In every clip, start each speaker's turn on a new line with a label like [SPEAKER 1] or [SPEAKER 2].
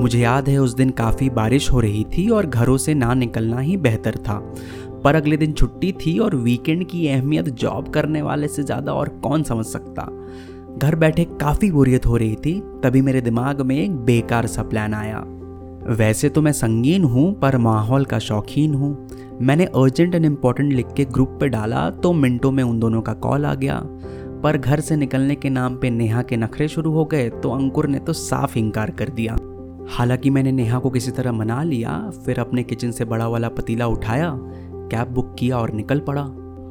[SPEAKER 1] मुझे याद है उस दिन काफ़ी बारिश हो रही थी और घरों से ना निकलना ही बेहतर था। पर अगले दिन छुट्टी थी और वीकेंड की अहमियत जॉब करने वाले से ज़्यादा और कौन समझ सकता? घर बैठे काफ़ी बोरियत हो रही थी, तभी मेरे दिमाग में एक बेकार सा प्लान आया। वैसे तो मैं संगीन हूँ, पर माहौल का शौकीन हूँ। मैंने अर्जेंट एंड इम्पोर्टेंट लिख के ग्रुप पे डाला तो मिनटों में उन दोनों का कॉल आ गया। पर घर से निकलने के नाम पे नेहा के नखरे शुरू हो गए तो अंकुर ने तो साफ़ इनकार कर दिया। हालाँकि मैंने नेहा को किसी तरह मना लिया, फिर अपने किचन से बड़ा वाला पतीला उठाया कैब बुक किया और निकल पड़ा।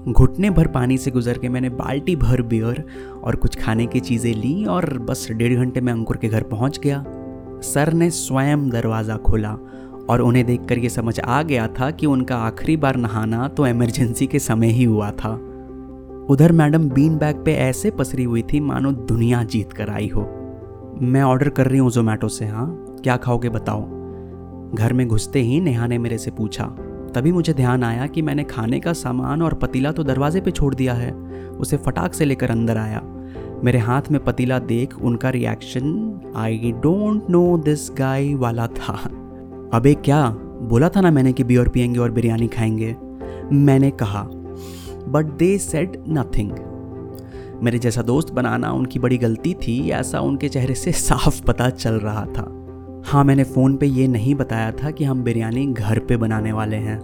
[SPEAKER 1] घुटने भर पानी से गुजर के मैंने बाल्टी भर बियर और कुछ खाने की चीज़ें ली और बस डेढ़ घंटे में अंकुर के घर पहुँच गया। सर ने स्वयं दरवाज़ा खोला और उन्हें देखकर ये समझ आ गया था कि उनका आखिरी बार नहाना तो इमरजेंसी के समय ही हुआ था। उधर मैडम बीन बैग पे ऐसे पसरी हुई थी, मानो दुनिया जीत कर आई हो। मैं ऑर्डर कर रही हूँ जोमेटो से हाँ? क्या खाओगे बताओ। घर में घुसते ही नेहा ने मेरे से पूछा। तभी मुझे ध्यान आया कि मैंने खाने का सामान और पतीला तो दरवाजे पे छोड़ दिया है। उसे फटाक से लेकर अंदर आया। मेरे हाथ में पतीला देख उनका reaction I don't know this guy वाला था। अबे क्या? बोला था ना मैंने कि बियर पियेंगे और बिरयानी खाएँगे। मैंने कहा बट दे सेड नथिंग मेरे जैसा दोस्त बनाना उनकी बड़ी गलती थी, ऐसा उनके चेहरे से साफ़ पता चल रहा था। हाँ मैंने फ़ोन पे ये नहीं बताया था कि हम बिरयानी घर पे बनाने वाले हैं।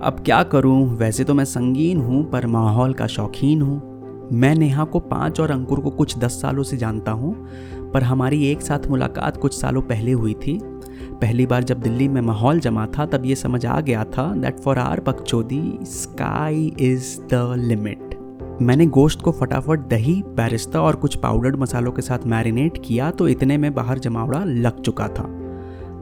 [SPEAKER 1] अब क्या करूँ? वैसे तो मैं संगीन हूँ, पर माहौल का शौकीन हूँ। मैं नेहा को पाँच और अंकुर को कुछ दस सालों से जानता हूँ, पर हमारी एक साथ मुलाकात कुछ सालों पहले हुई थी। पहली बार जब दिल्ली में माहौल जमा था, तब ये समझ आ गया था दैट फॉर आर पकचोदी स्काई इज़ द लिमिट मैंने गोश्त को फटाफट दही, बैरिस्ता और कुछ पाउडर्ड मसालों के साथ मैरिनेट किया तो इतने में बाहर जमावड़ा लग चुका था।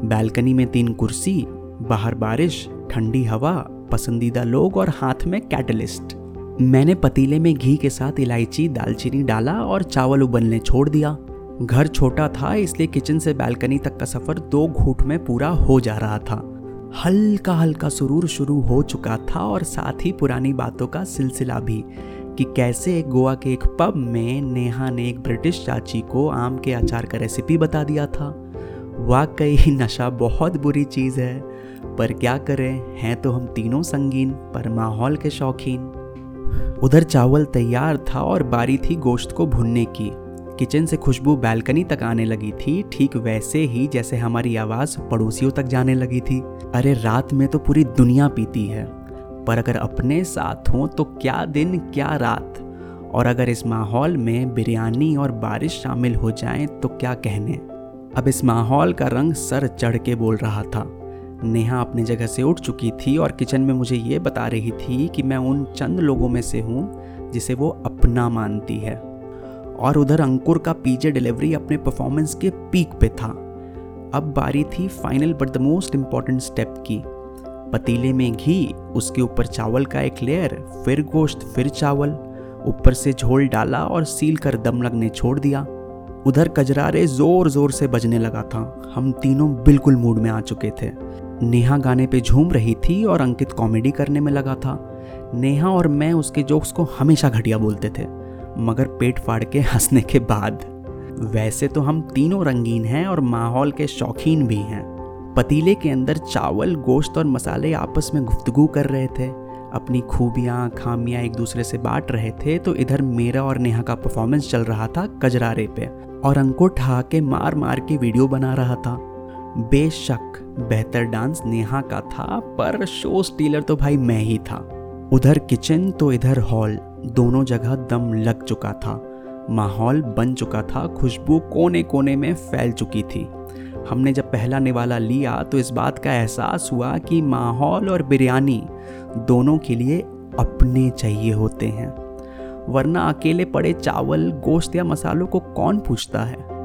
[SPEAKER 1] बैल्कनी में तीन कुर्सी, बाहर बारिश, ठंडी हवा, पसंदीदा लोग और हाथ में कैटलिस्ट मैंने पतीले में घी के साथ इलायची, दालचीनी डाला और चावल उबलने छोड़ दिया। घर छोटा था, इसलिए किचन से बैल्कनी तक का सफ़र दो घूट में पूरा हो जा रहा था। हल्का हल्का सुरूर शुरू हो चुका था और साथ ही पुरानी बातों का सिलसिला भी। कि कैसे गोवा के एक पब में नेहा ने एक ब्रिटिश चाची को आम के अचार का रेसिपी बता दिया था। वाकई नशा बहुत बुरी चीज़ है। पर क्या करें, हैं तो हम तीनों संगीन, पर माहौल के शौकीन। उधर चावल तैयार था और बारी थी गोश्त को भुनने की। किचन से खुशबू बैल्कनी तक आने लगी थी, ठीक वैसे ही जैसे हमारी आवाज़ पड़ोसियों तक जाने लगी थी। अरे, रात में तो पूरी दुनिया पीती है। पर अगर अपने साथ हों तो क्या दिन, क्या रात? और अगर इस माहौल में बिरयानी और बारिश शामिल हो जाए तो क्या कहने? अब इस माहौल का रंग सर चढ़ के बोल रहा था। नेहा अपनी जगह से उठ चुकी थी और किचन में मुझे ये बता रही थी कि मैं उन चंद लोगों में से हूँ जिसे वो अपना मानती है। और उधर अंकुर का पीजे डिलीवरी अपने परफॉर्मेंस के पीक पे था। अब बारी थी final but the most important step की। पतीले में घी, उसके ऊपर चावल का एक लेयर फिर गोश्त, फिर चावल। ऊपर से झोल डाला और सील कर दम लगने छोड़ दिया। उधर कजरारे ज़ोर ज़ोर से बजने लगा था। हम तीनों बिल्कुल मूड में आ चुके थे। नेहा गाने पे झूम रही थी और अंकित कॉमेडी करने में लगा था। नेहा और मैं उसके जोक्स को हमेशा घटिया बोलते थे, मगर पेट फाड़ के हंसने के बाद। वैसे तो हम तीनों रंगीन हैं और माहौल के शौकीन भी हैं। पतीले के अंदर चावल, गोश्त और मसाले आपस में गुफ्तगु कर रहे थे। अपनी खूबियाँ, खामियाँ एक दूसरे से बांट रहे थे तो इधर मेरा और नेहा का परफॉर्मेंस चल रहा था कजरारे पे और अंकुर ठहाके मार मार के वीडियो बना रहा था। बेशक बेहतर डांस नेहा का था, पर शो स्टीलर तो भाई मैं ही था। उधर किचन तो इधर हॉल, दोनों जगह दम लग चुका था। माहौल बन चुका था, खुशबू कोने कोने में फैल चुकी थी। हमने जब पहला निवाला लिया तो इस बात का एहसास हुआ कि माहौल और बिरयानी दोनों के लिए अपने चाहिए होते हैं। वरना अकेले पड़े चावल, गोश्त या मसालों को कौन पूछता है?